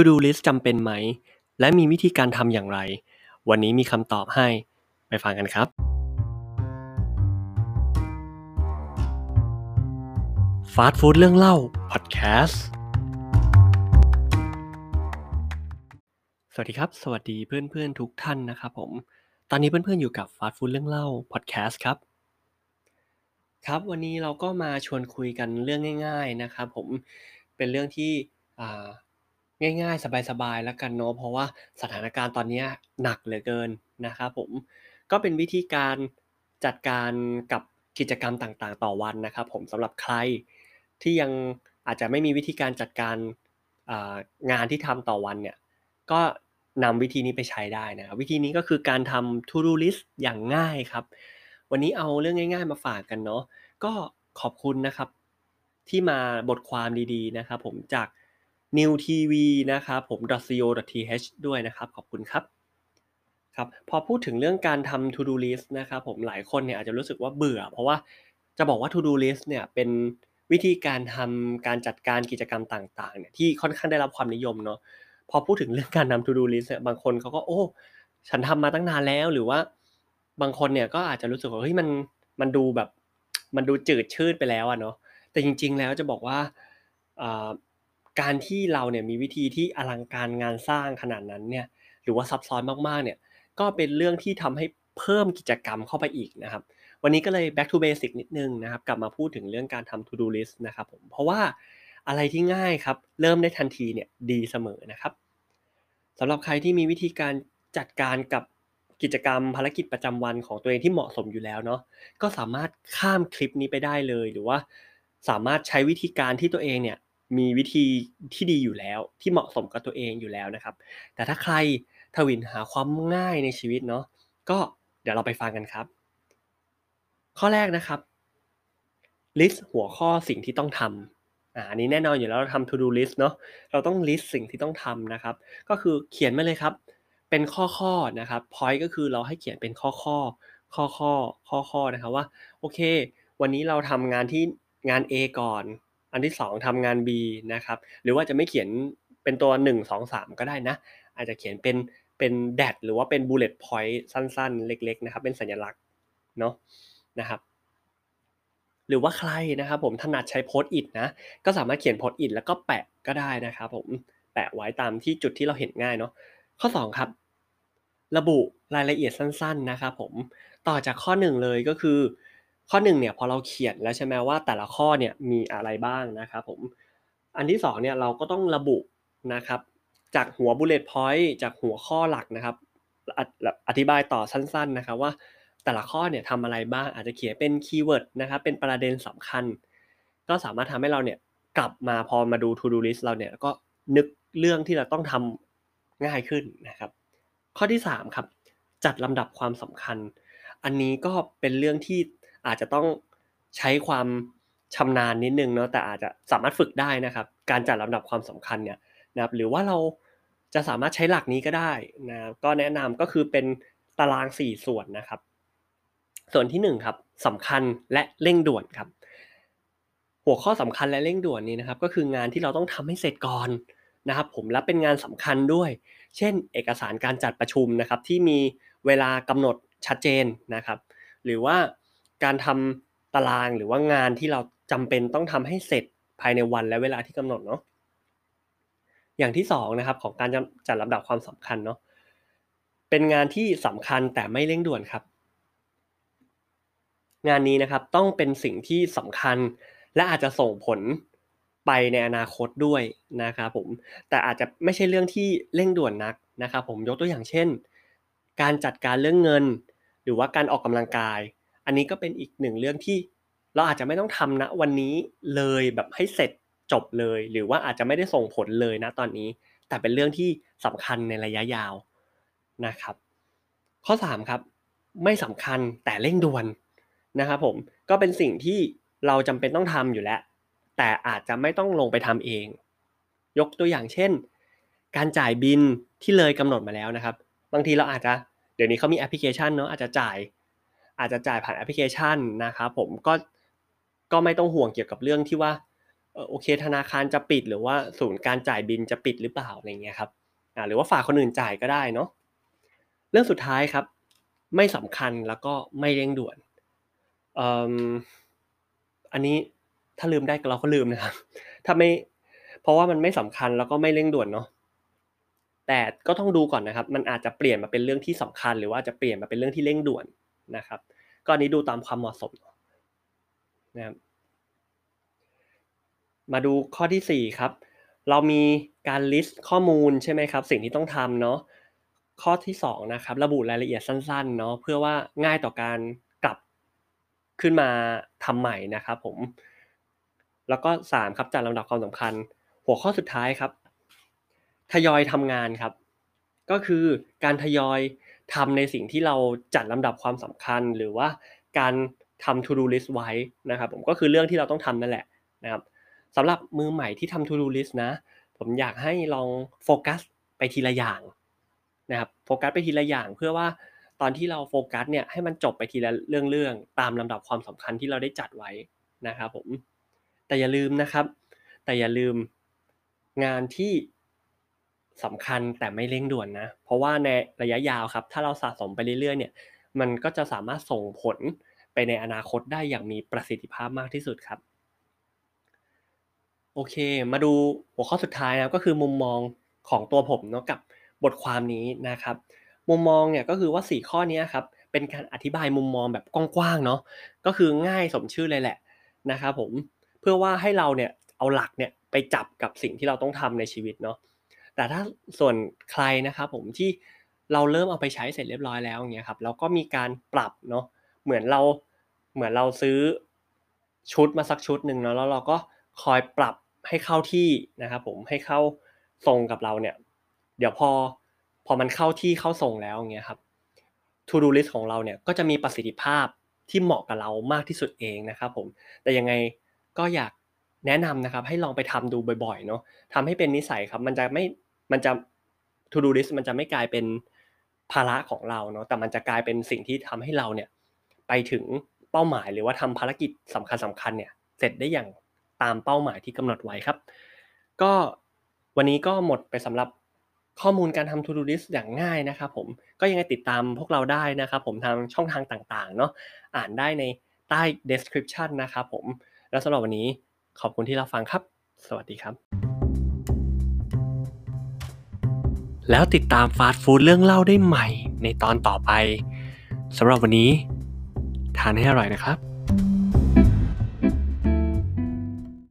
To Do List จำเป็นไหม และมีวิธีการทำอย่างไร วันนี้มีคำตอบให้ ไปฟังกันครับ Fast Food เรื่องเล่า Podcast สวัสดีครับ สวัสดีเพื่อนๆทุกท่านนะครับผม ตอนนี้เพื่อนๆอยู่กับ Fast Food เรื่องเล่า Podcast ครับ ครับวันนี้เราก็มาชวนคุยกันเรื่องง่าย ๆนะครับผม เป็นเรื่องที่ ง่ายๆ สบายๆ แล้วกันเนาะเพราะว่าสถานการณ์ตอนนี้หนักเหลือเกินนะครับผมก็เป็นวิธีการจัดการกับกิจกรรมต่างๆ ต่อวันนะครับ ผมสำหรับใครที่ยังอาจจะไม่มีวิธีการจัดการงานที่ทำต่อวันเนี่ยก็นำวิธีนี้ไปใช้ได้นะวิธีนี้ก็คือการทำ to do list อย่างง่ายครับ วันนี้เอาเรื่องง่าย ๆ มาฝากกันเนาะก็ขอบคุณนะครับ ที่มาบทความดีๆนะครับ ผมจาก New TV นะครับผม .co.th ด้วยนะครับขอบคุณครับครับพอพูดถึงเรื่องการทำ to do list นะครับผมหลายคนเนี่ยอาจจะรู้สึกว่าเบื่อ เพราะว่าจะบอกว่า to do list เนี่ยเป็นวิธีการทำการจัดการกิจกรรมต่างๆเนี่ยที่ค่อนข้างได้รับความนิยมเนาะพอพูดถึงเรื่องการทำ to do list เนี่ยบางคนเขาก็โอ้ฉันทำมาตั้งนานแล้วหรือว่าบางคนเนี่ยก็อาจจะรู้สึกว่าเฮ้ยมันมันดูแบบมันดูจืดชืดไปแล้วอะเนาะแต่จริง ๆ แล้วจะบอกว่าอ่า การที่เราเนี่ยมีวิธีที่อลังการงานสร้างขนาดนั้นเนี่ยหรือว่าซับซ้อนมากๆเนี่ยก็เป็นเรื่องที่ทำให้เพิ่มกิจกรรมเข้าไปอีกนะครับ วันนี้ก็เลย back to basic นิดนึงนะครับ กลับมาพูดถึงเรื่องการทำ to do list นะครับผมเพราะว่าอะไรที่ง่ายครับ เริ่มได้ทันทีเนี่ยดีเสมอนะครับสำหรับใครที่มีวิธีการจัดการกับกิจกรรมภารกิจประจำวันของตัวเองที่เหมาะสมอยู่แล้วเนาะก็สามารถข้ามคลิปนี้ไปได้เลย หรือว่าสามารถใช้วิธีการที่ตัวเองเนี่ย มีวิธีที่ดีอยู่แล้ว ที่เหมาะสมกับตัวเองอยู่แล้วนะครับ แต่ถ้าใครทวินหาความง่ายในชีวิตเนาะก็เดี๋ยวเราไปฟังกันครับ ข้อแรกนะครับ list หัวข้อสิ่งที่ต้องทำอ่าอันนี้แน่นอนอยู่แล้วเราทำ to do list เนาะเราต้อง list สิ่งที่ต้องทำนะครับ ก็คือเขียนมาเลยครับ เป็นข้อข้อนะครับ point ก็คือเราให้เขียนเป็นข้อข้อข้อข้อข้อข้อนะครับว่าโอเค วันนี้เราทำงานที่งาน A ก่อน อันที่ 2ทำงาน B นะครับหรือว่าจะไม่เขียนเป็นตัว 1 2 3 ก็ได้นะ อาจจะเขียนเป็นเป็นแดดหรือว่าเป็น bullet point สั้นๆ เล็กๆนะครับเป็นสัญลักษณ์เนาะนะครับหรือว่าใครนะครับผมถนัดใช้โพสต์อิทนะก็สามารถเขียนโพสต์อิทแล้วก็แปะก็ได้นะครับผมแปะไว้ตามที่จุดที่เราเห็นง่ายเนาะข้อ 2 ครับ ระบุรายละเอียดสั้น ๆนะครับผมต่อจากข้อ 1 เลยก็คือ ข้อ1เนี่ยพอเราเขียนแล้วใช่ไหมว่าแต่ละข้อเนี่ยมีอะไรบ้างนะครับผมอันที่2เนี่ยเราก็ต้องระบุนะครับจากหัว bullet point จากหัวข้อหลักนะครับอธิบายต่อสั้นๆนะครับว่าแต่ละข้อเนี่ยทำอะไรบ้างอาจจะเขียนเป็น keyword นะครับเป็นประเด็นสำคัญ ก็สามารถทำให้เราเนี่ยกลับมาพอมาดู to do list เราเนี่ยก็นึกเรื่องที่เราต้องทำง่ายขึ้นนะครับข้อที่3ครับจัดลำดับความสำคัญ อันนี้ก็เป็นเรื่องที่ อาจจะต้องใช้ความชำนาญนิดนึงเนาะแต่อาจจะสามารถฝึกได้นะครับ การจัดลำดับความสำคัญเนี่ยนะครับหรือว่าเราจะสามารถใช้หลักนี้ก็ได้นะก็แนะนำก็คือเป็นตาราง 4 ส่วนนะครับ ส่วนที่1ครับสำคัญและเร่งด่วนครับ หัวข้อสำคัญและเร่งด่วนนี้นะครับ ก็คืองานที่เราต้องทำให้เสร็จก่อนนะครับ ผมและเป็นงานสำคัญด้วย เช่น เอกสารการจัดประชุมนะครับ ที่มีเวลากำหนดชัดเจนนะครับ หรือว่า การทำตารางหรือว่างานที่เราจำเป็นต้องทำให้เสร็จภายในวันและเวลาที่กำหนดเนาะอย่างที่2นะครับของการจัดลำดับความสำคัญเนาะเป็นงานที่สำคัญแต่ไม่เร่งด่วนครับ งานนี้นะครับต้องเป็นสิ่งที่สำคัญและอาจจะส่งผลไปในอนาคตด้วยนะครับผมแต่อาจจะไม่ใช่เรื่องที่เร่งด่วนนักนะครับผมยกตัวอย่างเช่น การจัดการเรื่องเงิน หรือว่าการออกกำลังกาย อันนี้ก็เป็นอีกหนึ่งเรื่องที่เราอาจจะไม่ต้องทำนะวันนี้เลยแบบให้เสร็จจบเลย หรือว่าอาจจะไม่ได้ส่งผลเลยนะตอนนี้ แต่เป็นเรื่องที่สำคัญในระยะยาวนะครับ ข้อ3ครับไม่สำคัญแต่เร่งด่วนนะครับผมก็เป็นสิ่งที่เราจำเป็นต้องทำอยู่แล้ว แต่อาจจะไม่ต้องลงไปทำเอง ยกตัวอย่างเช่น การจ่ายบินที่เลยกำหนดมาแล้วนะครับ บางทีเราอาจจะเดี๋ยวนี้เขามีแอปพลิเคชันเนาะอาจจะจ่าย อาจจะจ่ายผ่านแอปพลิเคชันนะครับผมก็ก็ไม่ต้องห่วงเกี่ยวกับเรื่องที่ว่าโอเคธนาคารจะปิดหรือว่าศูนย์การจ่ายบินจะปิดหรือเปล่าอะไรเงี้ยครับหรือว่าฝากคนอื่นจ่ายก็ได้เนาะเรื่องสุดท้ายครับ ไม่สำคัญแล้วก็ไม่เร่งด่วนอันนี้ถ้าลืมได้เราก็ลืมนะครับ ถ้าไม่เพราะว่ามันไม่สำคัญแล้วก็ไม่เร่งด่วนเนาะแต่ก็ต้องดูก่อนนะครับ มันอาจจะเปลี่ยนมาเป็นเรื่องที่สำคัญ หรือว่าจะเปลี่ยนมาเป็นเรื่องที่เร่งด่วน นะครับก็อันนี้ดูตามความเหมาะสมนะครับมาดูข้อที่ 4 ครับ เรามีการ list ข้อมูลใช่ไหมครับ สิ่งที่ต้องทำเนาะข้อที่2นะครับระบุรายละเอียดสั้นๆเนาะเพื่อว่าง่ายต่อการกลับขึ้นมาทำใหม่นะครับผมแล้วก็3ครับจัดลำดับความสำคัญ หัวข้อสุดท้ายครับ ทยอยทำงานครับ ก็คือการทยอย ทำในสิ่งที่เราจัดลำดับความสำคัญ หรือว่าการทำ to do list ไว้นะครับผมก็คือเรื่องที่เราต้องทำนั่นแหละนะครับสำหรับมือใหม่ที่ทำ to do list นะ ผมอยากให้ลองโฟกัสไปทีละอย่างนะครับโฟกัสไปทีละอย่างเพื่อว่าตอนที่เราโฟกัสเนี่ยให้มันจบไปทีละเรื่องๆตามลำดับความสำคัญที่เราได้จัดไว้นะครับผมแต่อย่าลืมนะครับ แต่อย่าลืมงานที่ สำคัญแต่ไม่เร่งด่วนนะ เพราะว่าในระยะยาวครับ ถ้าเราสะสมไปเรื่อยๆเนี่ย มันก็จะสามารถส่งผลไปในอนาคตได้อย่างมีประสิทธิภาพมากที่สุดครับ โอเค มาดูหัวข้อสุดท้ายนะก็คือมุมมองของตัวผมเนาะกับบทความนี้นะครับ มุมมองเนี่ยก็คือว่า 4 ข้อนี้ครับเป็นการอธิบายมุมมองแบบกว้างๆเนาะก็คือง่ายสมชื่อเลยแหละนะครับผมเพื่อว่าให้เราเนี่ยเอาหลักเนี่ยไปจับกับสิ่งที่เราต้องทำในชีวิตเนาะ แต่ถ้าส่วนใครนะครับผมที่เราเริ่มเอาไปใช้เสร็จเรียบร้อยแล้วอย่างเงี้ยครับแล้วก็มีการปรับเนาะเหมือนเราเหมือนเราซื้อชุดมาสักชุดหนึ่งเนาะแล้วเราก็คอยปรับให้เข้าที่นะครับผมให้เข้าทรงกับเราเนี่ย เดี๋ยวพอพอมันเข้าที่เข้าทรงแล้วอย่างเงี้ยครับ to do list ของเราเนี่ยก็จะมีประสิทธิภาพที่เหมาะกับเรามากที่สุดเองนะครับผมแต่ยังไงก็อยากแนะนำนะครับให้ลองไปทำดูบ่อยๆเนาะทำให้เป็นนิสัยครับ มันจะไม่ มันจะ to do list มันจะไม่กลายเป็นภาระของเราเนาะแต่มันจะกลายเป็นสิ่งที่ทำให้เราเนี่ยไปถึงเป้าหมายหรือว่าทำภารกิจสำคัญสำคัญเนี่ยเสร็จได้อย่างตามเป้าหมายที่กำหนดไว้ครับ ก็วันนี้ก็หมดไปสำหรับข้อมูลการทำ to do list อย่างง่ายนะครับผมก็ยังไงติดตามพวกเราได้นะครับผมทางช่องทางต่างๆเนาะอ่านได้ในใต้ description นะครับผม แล้วสำหรับวันนี้ขอบคุณที่รับฟังครับ สวัสดีครับ แล้วติดตามฟาสต์ฟู้ดเรื่องเล่าได้ใหม่ในตอนต่อไปสำหรับวันนี้ ทานให้อร่อยนะครับ